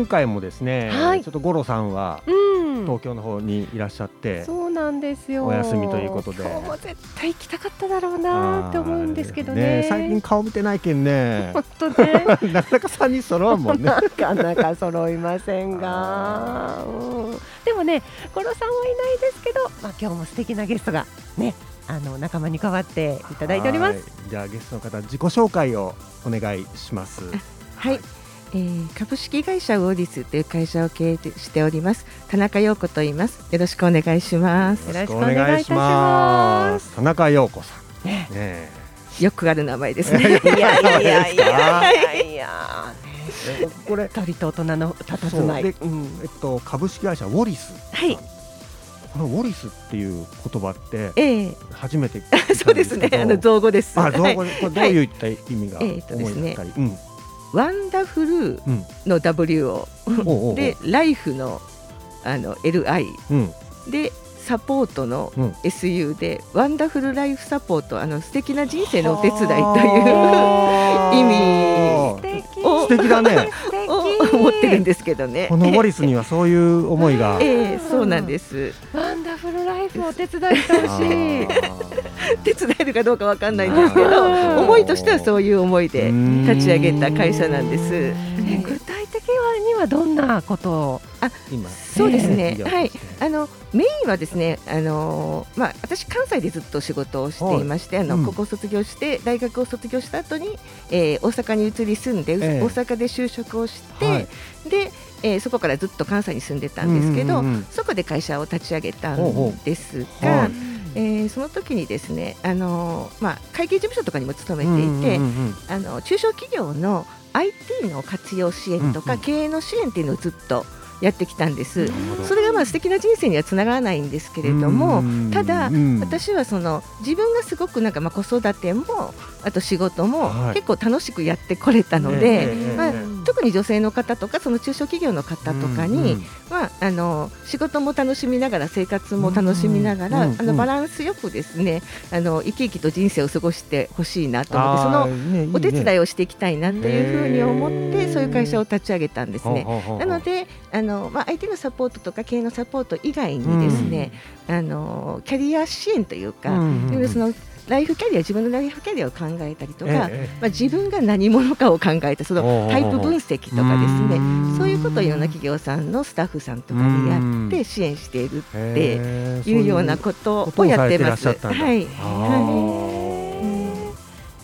今回もですね、はい、ちょっと五郎さんは東京の方にいらっしゃって、そうなんですよ。お休みということで。今日も絶対行きたかっただろうなって思うんですけどね、ね、最近顔見てないけんね。本当ね。なかなか三人揃うもんね。なかなか揃いませんが、うん、でもね五郎さんはいないですけど、まあ、今日も素敵なゲストがねあの仲間に代わっていただいております。じゃあゲストの方自己紹介をお願いします。はいえー、株式会社ウォーディスという会社を経営しております。田中陽子と言います。よろしくお願いします。よろしくお願いします。田中陽子さん。ねねよくある名前ですね。いやいやいやいや。これ。二人と大人の佇まい、う。ん、えっと株式会社ウォリスはい。このウォリスっていう言葉って、ええ、初めてそうですね。あの造語です。あ造語。でこれどういった意味が思い。ったり、はいえーねうんワンダフルの W を、うん、でライフのあの LI、うん、でサポートの SU で、ワンダフルライフサポートあの素敵な人生のお手伝いという。意味。を素敵だね。思ってるんですけどね。このモリスにはそういう思いが、えー、そうなんですフルライフを手伝ってほしい。手伝えるかどうかわかんないんですけど思いとしてはそういう思いで立ち上げた会社なんです。具体的にはどんなことを？あそうですね、はい、あのメインはですね、あのまあ、私、関西でずっと仕事をしていまして、あの、ここを卒業して、大学を卒業した後に、えー、大阪に移り住んで、えー、大阪で就職をして、はい、でえー、そこからずっと関西に住んでたんですけど、うんうんうん、そこで会社を立ち上げたんですが。えー、その時にですね、あのまあ、会計事務所とかにも勤めていて、うんうんうん、あの中小企業の IT の活用支援とか、経営の支援っていうのをずっとやってきたんです。それがまあ素敵な人生にはつながらないんですけれども、ただ私はその自分がすごくなんかまあ子育てもあと仕事も結構楽しくやってこれたので、まあ特に女性の方とかその中小企業の方とかに、まああの仕事も楽しみながら生活も楽しみながら、あのバランスよくですねあの生き生きと人生を過ごしてほしいなと思ってそのお手伝いをしていきたいなっていうふうに思ってそういう会社を立ち上げたんですね。なのであのの、まあ、相手のサポートとか経営のサポート以外にですね、うん、あのキャリア支援というか、そのライフキャリア自分のライフキャリアを考えたりとか、ええ、まあ、自分が何者かを考えたそのタイプ分析とかですね。そういうことをいろんな企業さんのスタッフさんとかにやって支援しているっていうようなことをやってます。はい、は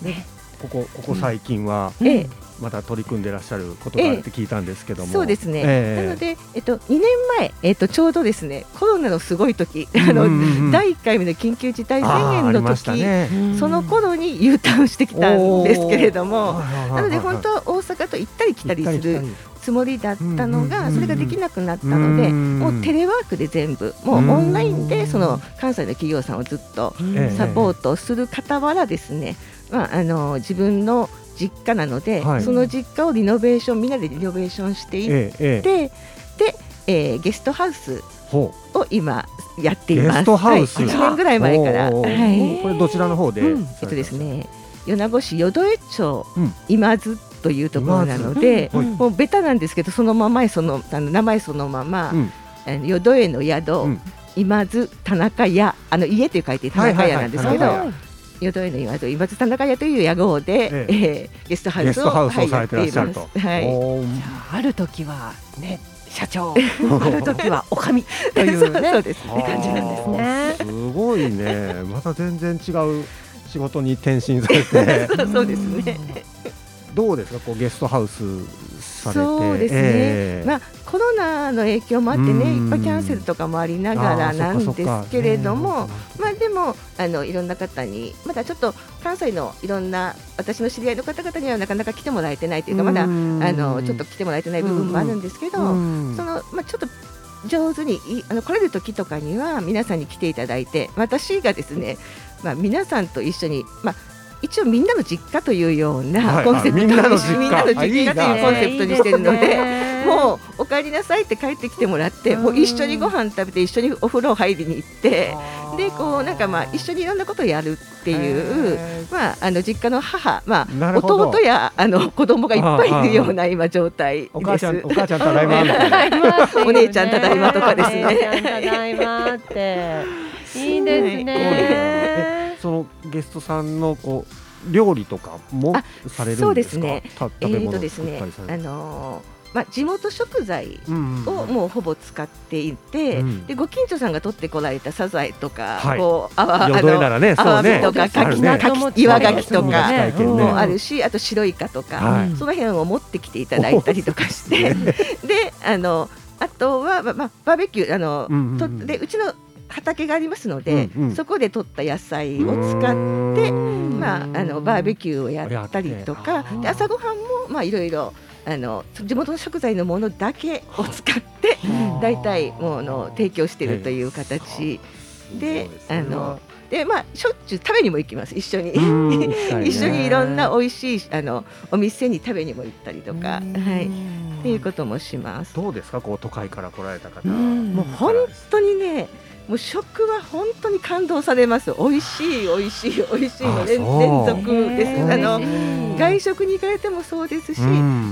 い、ね、ここここ最近は、ええまた取り組んでいらっしゃることがあって聞いたんですけども、えー、そうですね、えー、なので、えっと、2年前、えっと、ちょうどですねコロナのすごい時あの、第1回目の緊急事態宣言の時、ね、その頃に U ターンしてきたんですけれども。なので本当は大阪と行ったり来たりするつもりだったのがそれができなくなったのでもうテレワークで全部もうオンラインでその関西の企業さんをずっとサポートする傍らですね、まあ、あの自分の実家なので、はい、その実家をリノベーションみんなでリノベーションしていって、ええ、で、えー、ゲストハウスを今やっています。ゲストハウス、はい、1年ぐらい前から、はい、これどちらの方で、うん、えっとですね米子市淀江町今津というところなので、うん、もうベタなんですけどそのままそのあの名前そのまま、うん、淀江の宿、うん、今津田中屋あの家って書いて田中屋なんですけど、淀江の岩戸今津田中屋という屋号で、ええ。えー、ゲストハウスをハウスをされてらっしゃると。はい、ある時はね社長。ある時はおかみ。というねそうです。ね感じなんですね。すごいね。また全然違う仕事に転身されて。そうですね。どうですか？こうゲストハウスそうですね、えー、まあ、コロナの影響もあってね、いっぱいキャンセルとかもありながらなんですけれども、まあ、でもあのいろんな方に、まだちょっと関西のいろんな私の知り合いの方々にはなかなか来てもらえてないというか、まだあのちょっと来てもらえてない部分もあるんですけど、そのまあ、ちょっと上手にあの来れる時とかには皆さんに来ていただいて私がですね、まあ、皆さんと一緒に、まあ、一応みんなの実家というようなコンセプトに、みんなの実家。というコンセプトにしてるので、もうお帰りなさいって帰ってきてもらって、もう一緒にご飯食べて一緒にお風呂入りに行って、でこうなんかまあ一緒にいろんなことをやるっていうまああの実家の母まあ弟やあの子供がいっぱいいるような今状態です。お母ちゃんお母ちゃんただいま お姉ちゃんただいまとかですね。ただいまって。いいですね。そのゲストさんのこう料理とかもされるんですか？そうですね。えっ、とですねあのーまあ、地元食材をもうほぼ使っていて、うん。うん、でご近所さんが取ってこられたサザエとか、はい、こうあわあの、ね、アワビとかかき、ね、岩ガキとかもあるし、あと白イカとか、はい、その辺を持ってきていただいたりとかして、であのあとは、まあ、バーベキューあの、うんうん、とでうちの畑がありますので、うんうん、そこで取った野菜を使って、まあ、あのバーベキューをやったりとかで朝ごはんもまあいろいろあの地元の食材のものだけを使って大体もうの提供しているという形。で、あのでまあしょっちゅう食べにも行きます一緒に。一緒にいろんな美味しいあのお店に食べにも行ったりとかはい。っていうこともします。どうですかこう都会から来られた方。もう本当にねもう食は本当に感動されます。美味しい美味しい美味しいの連連続です。あの外食に行かれてもそうですし、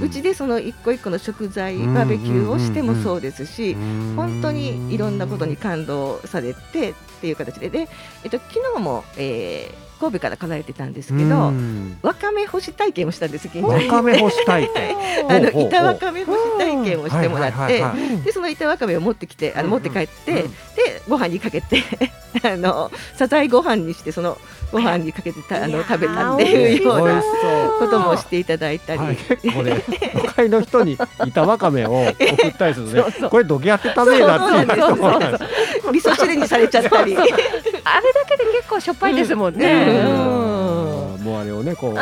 うちでその一個一個の食材バーベキューをしてもそうですし、本当にいろんなことに感動されてっていう形で。で、えっと昨日も、えー、神戸から来られてたんですけど、わかめ干し体験をしたんですわかめ干し体験。あの板わかめ干し体験をしてもらって、でその板わかめを持ってきてあの持って帰って、でご飯にかけて あのサザエご飯にしてそのご飯にかけてたあの食べたっていうようなこともしていただいたり、はい、結構ね都会の人に板わかめを 送ったりするね。これどけやって食べるなっていう。味噌汁にされちゃったりあれだけで結構しょっぱいですもんね、もうあれをねこう、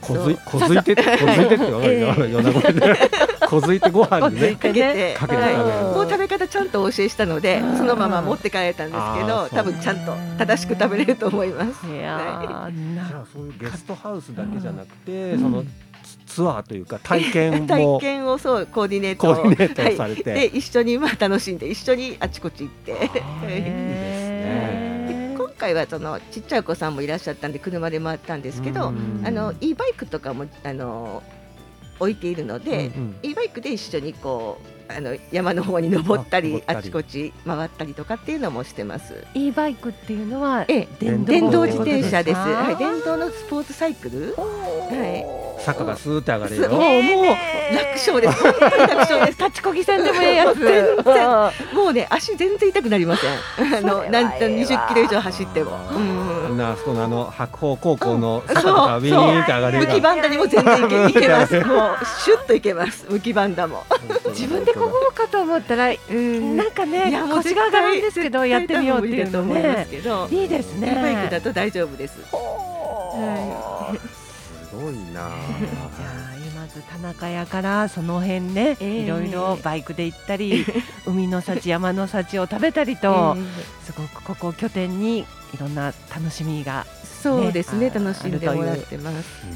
こずいこずいてこずいてってわかるよ、夜中で こずいてご飯にねかけてかけてもう食べ方ちゃんとお教えしたのでそのまま持って帰れたんですけど多分ちゃんと正しく食べれると思います。いやじゃあそういうゲストハウスだけじゃなくて、そのツアーというか体験 体験をそうコーディネートコーディネートされて、はい、で一緒にまあ楽しんで一緒にあちこち行って。いいですね。今回はそのちっちゃいお子さんもいらっしゃったんで車で回ったんですけど、あの e バイクとかもあの置いているので、うんうん、e バイクで一緒にこうあの山の方に登ったりあちこち回ったりとかっていうのもしてます。e バイクっていうのは、ええ、電動自転車です。はい、電動のスポーツサイクル。はい。坂がスーって上がるよ。もうもう楽勝です。楽勝です。立ちこぎ線でもええやつ。全然もうね足全然痛くなりません。あのなんと二十キロ以上走っても。うん。なそこのあの白鵬高校の坂とかウィーンって上がる。向きバンダにも全然いけます。もうシュッといけます。向きバンダも。自分でこごうかと思ったらなんかね腰が上がるんですけどやってみようっていうとね。いいですね。バイクだと大丈夫です。はい。ごいな。じゃあまず田中屋からその辺ね、えー、いろいろバイクで行ったり、海の幸山の幸を食べたりと、えー、すごくここ拠点にいろんな楽しみが、ね、そうですね楽しんでもらってます。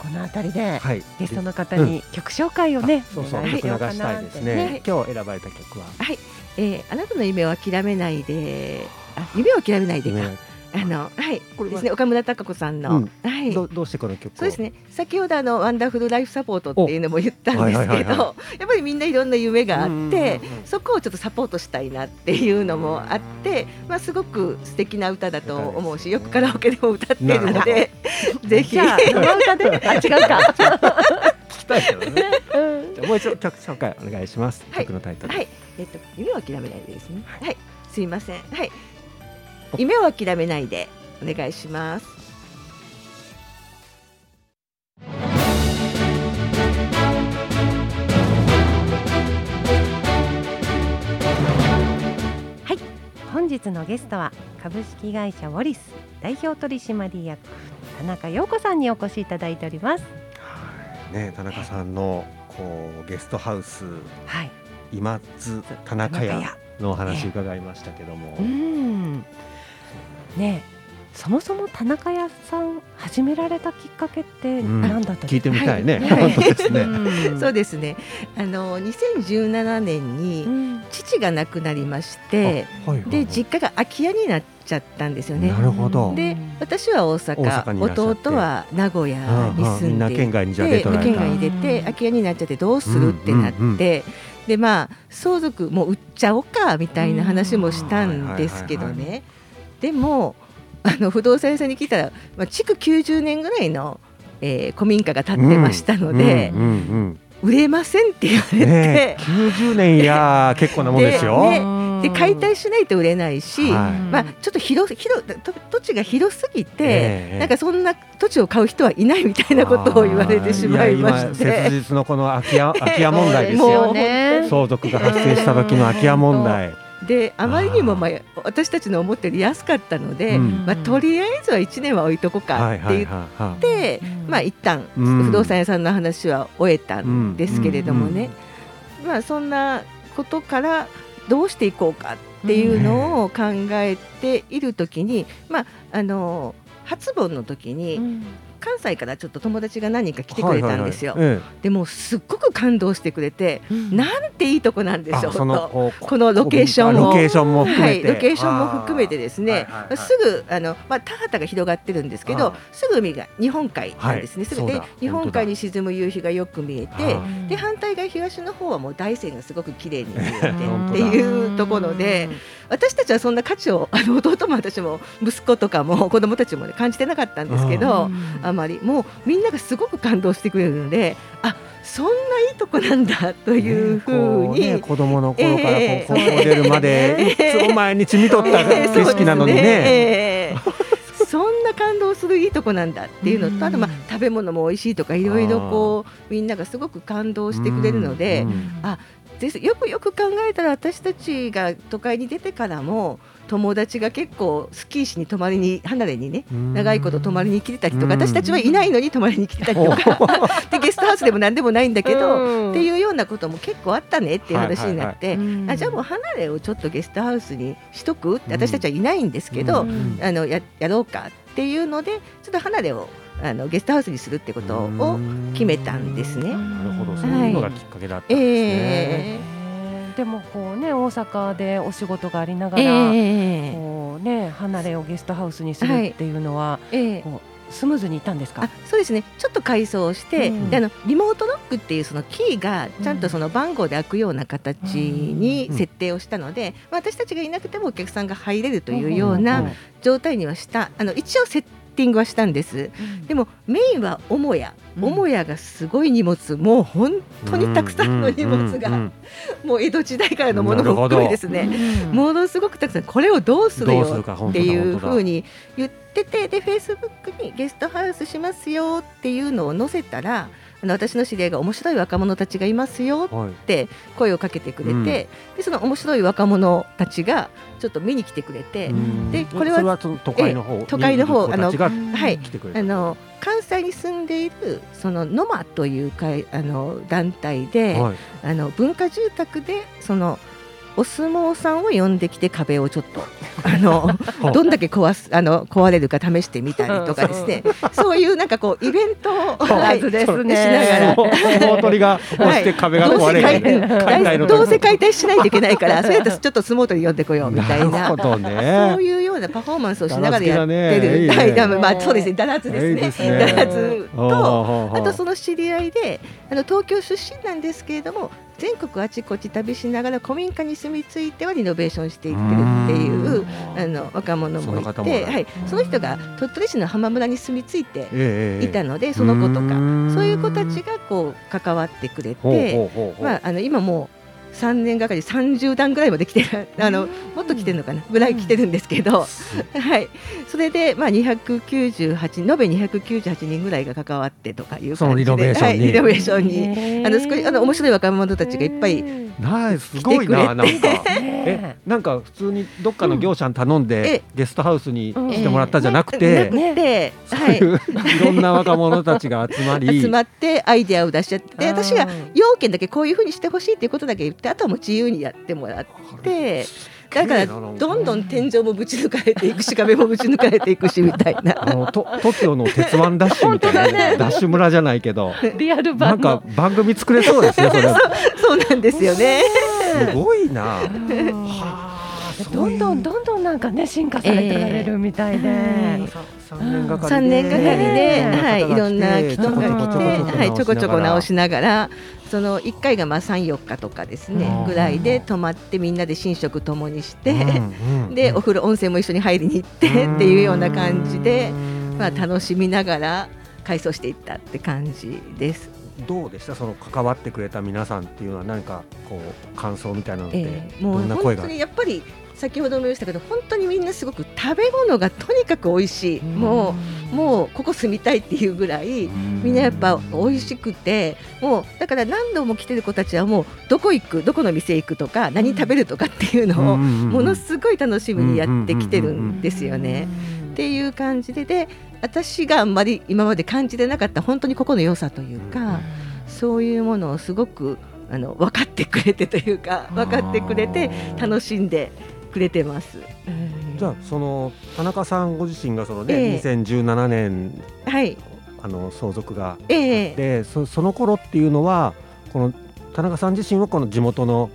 この辺りで、はい、ゲストの方に曲紹介をね、そうそう曲流したいですね。今日選ばれた曲は、はい、えー、あなたの夢を諦めないで、あ夢を諦めないでか。あのはい。これですね岡村孝子さんの、はい。どどうしてこの曲そうですね。先ほどあのワンダフルライフサポートっていうのも言ったんですけどやっぱりみんないろんな夢があってそこをちょっとサポートしたいなっていうのもあってまあすごく素敵な歌だと思うしよくカラオケでも歌ってるのでぜひ。生歌で？あ 違うか。聞きたいけどね、じゃもう一度曲紹介お願いします、曲のタイトル。はい。えっと夢を諦めないでですね。はい、すいません。はい夢を諦めないでお願いします。はい。本日のゲストは株式会社ウォリス代表取締役田中陽子さんにお越しいただいております。ね、田中さんのこうゲストハウス、はい、今津田中屋のお話伺いましたけども、うんねそもそも田中屋さん始められたきっかけって何だった、うん、聞いてみたいね。はい、ですね。そうですね。あの2017年に父が亡くなりまして、はい、で実家が空き家になっちゃったんですよね。なるほど。で私は大阪、弟は名古屋に住んで県外にじゃ出県外に出て空き家になっちゃってどうするってなって。うんうんうんでまあ相続もう売っちゃおうかみたいな話もしたんですけどねでもあの不動産屋さんに聞いたら、まあ、築90年ぐらいの、えー、古民家が建ってましたので。うんうんうん売れませんって言われて、ね、90年や 結構なもんですよ。で、ね、解体しないと売れないし、はい、まあちょっと広広土地が広すぎて、えー、なんかそんな土地を買う人はいないみたいなことを言われてしまいまして、切実のこの空き家 空き家問題ですよ。ね、相続が発生した時の空き家問題。であまりにも、まあ、私たちの思ってる安かったので、うん、まあ、とりあえずは1年は置いとこうかって言って、まあ一旦不動産屋さんの話は終えたんですけれどもね、まあ、そんなことからどうしていこうかっていうのを考えているときに、まあ、あの初盆の時に、関西からちょっと友達が何人か来てくれたんですよ。でもすっごく感動してくれて、うん、なんていいとこなんでしょう。と このロケーションも。ロケーションも含めて、はい、ロケーションも含めてですね、すぐあのまあ田畑が広がってるんですけど、すぐ海が日本海なんですね。すぐで日本海に沈む夕日がよく見えて、で反対側東の方はもう大山がすごく綺麗に見えてっていうところで、私たちはそんな価値をあの弟も私も息子とかも子供たちも、ね、感じてなかったんですけど、あまり。もうみんながすごく感動してくれるのであそんないいとこなんだというふうに、ね、子供の頃から高校出るまで、えー、いつも毎日見とった景色なのにね。えーそんな感動するいいとこなんだっていうのと、あとまあ食べ物も美味しいとかいろいろこうみんながすごく感動してくれるので、あよくよく考えたら私たちが都会に出てからも友達が結構スキーしに泊まりに離れにね長いこと泊まりに来てたりとか私たちはいないのに泊まりに来てたりとかでゲストハウスでも何でもないんだけどっていうようなことも結構あったねっていう話になって、あじゃあもう離れをちょっとゲストハウスにしとくって私たちはいないんですけど、あのややろうかっていうのでちょっと離れをあのゲストハウスにするってことを決めたんですね。なるほど、そういうのがきっかけだったんですね。えーでもこうね大阪でお仕事がありながら、えー、こうね離れをゲストハウスにするっていうのは、はいえー、スムーズにいったんですか？そうですね。ちょっと改装して、うん、であのリモートロックっていうそのキーがちゃんとその番号で開くような形に設定をしたので、うん、私たちがいなくてもお客さんが入れるというような状態にはした。あの一応設ティングはしたんです、うん、でもメインは母屋。母屋がすごい荷物。もう本当にたくさんの荷物が、もう江戸時代からのものも含めですね、ものすごくたくさん。これをどうするよっていうふうに言っててでフェイスブックにゲストハウスしますよっていうのを載せたらあの私の知り合いが面白い若者たちがいますよって声をかけてくれて、はいでその面白い若者たちがちょっと見に来てくれて、でこれは都会の方都会の方あのはい。あの関西に住んでいるそのノマという会あの団体で、はい、あの文化住宅でそのお相撲さんを呼んできて壁をちょっと あのどんだけ壊すあの壊れるか試してみたりとかですね。そういうなんかこうイベントを、はい、ですね、しながら。相撲取りが押して壁が壊れる、はい、どうせ解体しないといけないから それだとちょっと相撲取り呼んでこようみたいな。ね、そういうようなパフォーマンスをしながらやってる、ね、はい、まあそうですね。ダラズですね。ダラズとあとその知り合いであの東京出身なんですけれども全国あちこち旅しながら古民家に住み着いてはリノベーションしていってるっていうあの若者もいてはい、その人が鳥取市の浜村に住み着いていたので、えー、その子とか。そういう子たちがこう関わってくれて、まあ、あの今も3年がかり30段ぐらいまで来てるあのもっと来てるのかな？ぐらい来てるんですけど、はい、それで、まあ、298延べ298人ぐらいが関わってとかいう感じで。リノベーションに,、はい、リノベーションに。あの少しあの面白い若者たちがいっぱいなすごいななんか。え。なんか普通にどっかの業者に頼んで、ゲストハウスにしてもらったじゃなくて、ね。はい、いろんな若者たちが集まり。集まってアイデアを出しちゃって私が要件だけこういうふうにしてほしいっていうことだけ言ってあとはもう自由にやってもらって。だからどんどん天井もぶち抜かれていくし壁もぶち抜かれていくしみたいな。あのと TOKIO の鉄腕ダッシュみたいな、ね、ダッシュ村じゃないけどリアル版なんか番組作れそうですねそれそうなんですよね。すごいな。はあ。どんどんどんどんなんかね進化されてられるみたいで、えー、3年がかりで、3年がかりで、はい、いろんな人が来て、はい、ちょこちょこ直しながらその1回がまあ3、4日とかですねぐらいで泊まってみんなで寝食ともにして、でお風呂温泉も一緒に入りに行ってっていうような感じで、まあ、楽しみながら改装していったって感じです。どうでした？その関わってくれた皆さんっていうのは何かこう感想みたいなのって、えー、もう本当にやっぱり先ほども言いましたけど本当にみんなすごく食べ物がとにかく美味しい。もうもうここ住みたいっていうぐらいみんなやっぱ美味しくてもうだから何度も来てる子たちはもうどこ行くどこの店行くとか何食べるとかっていうのをものすごい楽しみにやってきてるんですよね。っていう感じでで私があんまり今まで感じてなかった本当にここの良さというかそういうものをすごくあの分かってくれてというか分かってくれて楽しんでくれてます。じゃあその田中さんご自身がそのね、えー、2017年、はい、あの相続が、えー、でそその頃っていうのはこの田中さん自身はこの地元の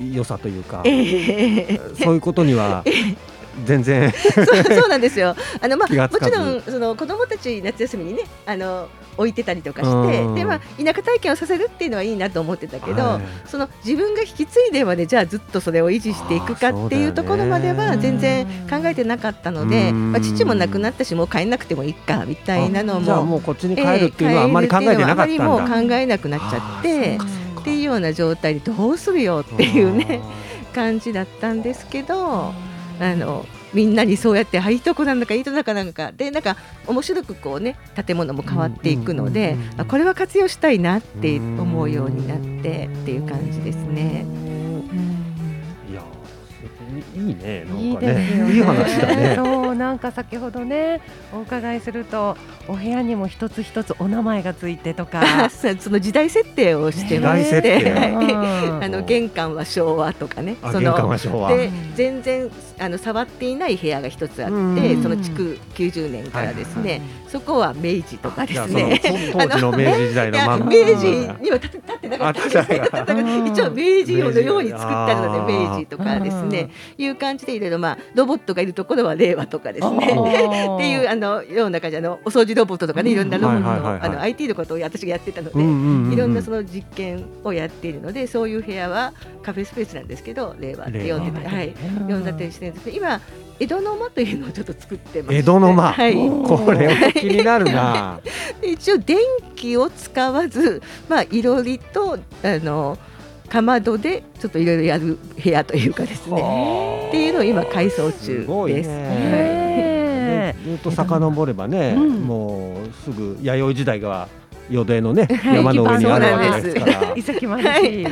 良さというか、えー、そういうことには 全然。そうそうなんですよ。あのまあもちろんその子供たち夏休みにねあの置いてたりとかしてでまあ田舎体験をさせるっていうのはいいなと思ってたけど、はい、その自分が引き継いでまでじゃあずっとそれを維持していくかっていうところまでは全然考えてなかったので、まあ父も亡くなったしもう帰んなくてもいいかみたいなのもじゃあもうこっちに帰るっていうのはあんまり考えてなかったんだ。あまりもう考えなくなっちゃってっていうような状態でどうするよっていうね感じだったんですけどあの。みんなにそうやってあいいとこなんだかいいとこなんかでなんか面白くこうね建物も変わっていくので、あこれは活用したいなって思うようになってっていう感じですね。いやいいねなんかね。いい話だね。そうなんか先ほどねお伺いするとお部屋にも一つ一つお名前がついてとか。その時代設定をしてましてあの玄関は昭和とかね。そので全然あの触っていない部屋が一つあってその築90年からですね、そこは明治とかですね。当時の明治時代のまま明治には立ってなかったです一応明治用のように作ってあるので明治とかですね。いう感じでいろいろまあロボットがいるところは令和とかですね。っていうあのような感じのお掃除ロボットとかねいろんなロボット、あの IT のことを私がやってたので、いろんなその実験をやっているのでそういう部屋はカフェスペースなんですけど令和って呼んでて、はい、呼んだりしてるんです今江戸の間というのをちょっと作ってます。江戸の間、はい、これは気になるな。一応電気を使わずまあいろりとあのかまどでちょっといろいろやる部屋というかですねっていうのを今改装中です。ずっと遡ればね、もうすぐ弥生時代が淀江のね、山の上にあるわけですから。遺跡もあるし、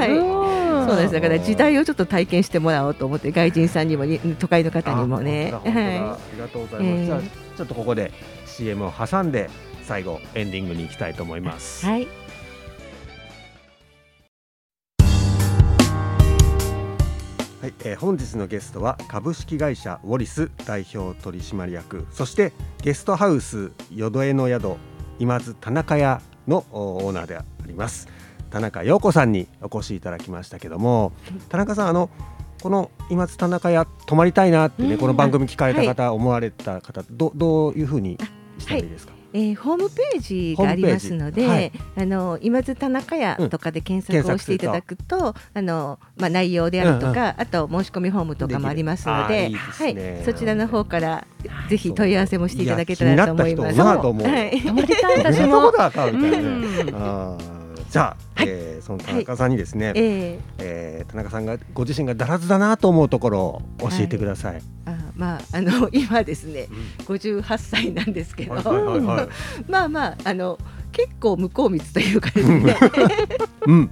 そうですだから時代をちょっと体験してもらおうと思って外人さんにも都会の方にもね。はい。ありがとうございます。じゃあちょっとここで CM を挟んで最後エンディングに行きたいと思います。はい。はい、えー、本日のゲストは株式会社ウォリス代表取締役そしてゲストハウス淀江の宿今津田中屋のオーナーであります田中陽子さんにお越しいただきましたけども田中さんあのこの今津田中屋泊まりたいなってね、うん、この番組聞かれた方、はい、思われた方どどういうふうにしたらいいですか、えー、ホームページがありますので、はい、あの今津田中屋とかで検索をしていただくと、うん、あのまあ内容であるとか、うんうん、あと申し込みフォームとかもありますので、いいはい、そちらの方からぜひ問い合わせもしていただけたらと思います。私も。じゃあ、はい、えー、その田中さんにですね、はい、えー、えー、田中さんがご自身がだらずだなと思うところを教えてください。はい、あまああの 今ですね、五十八歳なんですけど、まあまああの結構向こう道というかですね うん。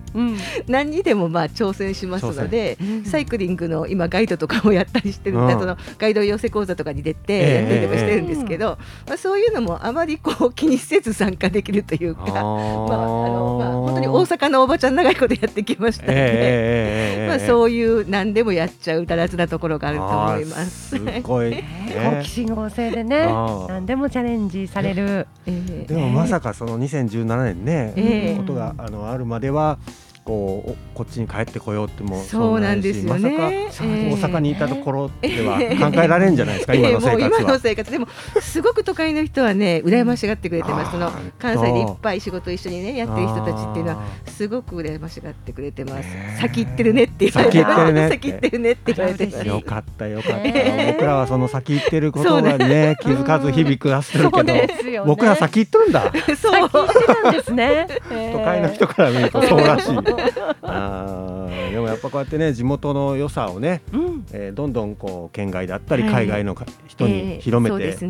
何にでもまあ挑戦しますので、サイクリングの今ガイドとかもやったりしてるんで、そのガイド養成講座とかに出てやったりとかしてるんですけど、まあそういうのもあまりこう気にせず参加できるというか、まああのまあ本当に大阪のおばちゃん長いことやってきましたので、まあそういう何でもやっちゃうだらずなところがあると思います。すごい、好奇心旺盛でね、何でもチャレンジされる。でもまさかその2017年ね、ことがあのあるまでは。Bye. こうこっちに帰ってこようってもそうなんですよね、まさか大阪にいたところでは考えられるんじゃないですか、今の生活は。今の生活でもすごく都会の人はね羨ましがってくれてます。その関西でいっぱい仕事一緒にねやってる人たちっていうのはすごく羨ましがってくれてます。先行ってるねって言われて、先行ってるね先行ってるねって言われてよかったよかった。僕らはその先行ってることがね気づかず日々暮らしてるけど、僕ら先行っとるんだ。そう。先行ってたんですね。都会の人から見るとそうらしい。あでもやっぱこうやってね地元の良さをね、うん、えー、どんどんこう県外だったり海外の人に広めて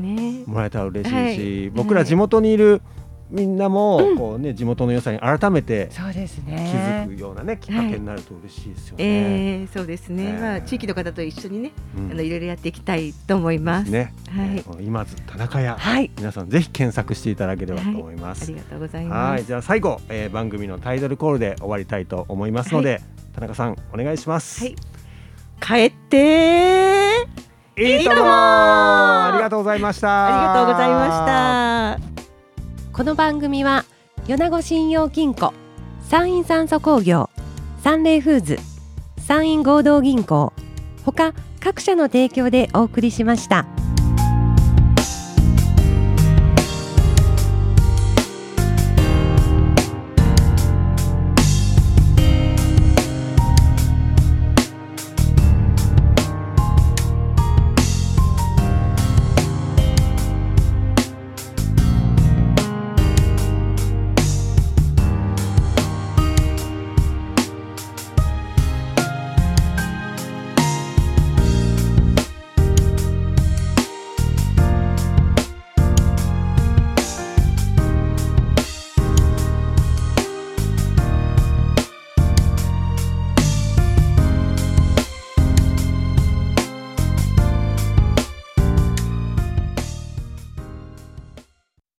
もらえたら嬉しいし、僕ら地元にいる、みんなもこうね、地元の良さに改めて気づくようなねきっかけになると嬉しいですよね。えー、そうですね。まあ地域の方と一緒にね、あのいろいろやっていきたいと思います。ね。はい。今津田中屋、はい、皆さんぜひ検索していただければと思います。ありがとうございます。はい。じゃあ最後、えー、番組のタイトルコールで終わりたいと思いますので、田中さんお願いします。はい。帰っていいともありがとうございました。ありがとうございました。この番組は米子信用金庫山陰酸素工業サンレイフーズ山陰合同銀行ほか各社の提供でお送りしました。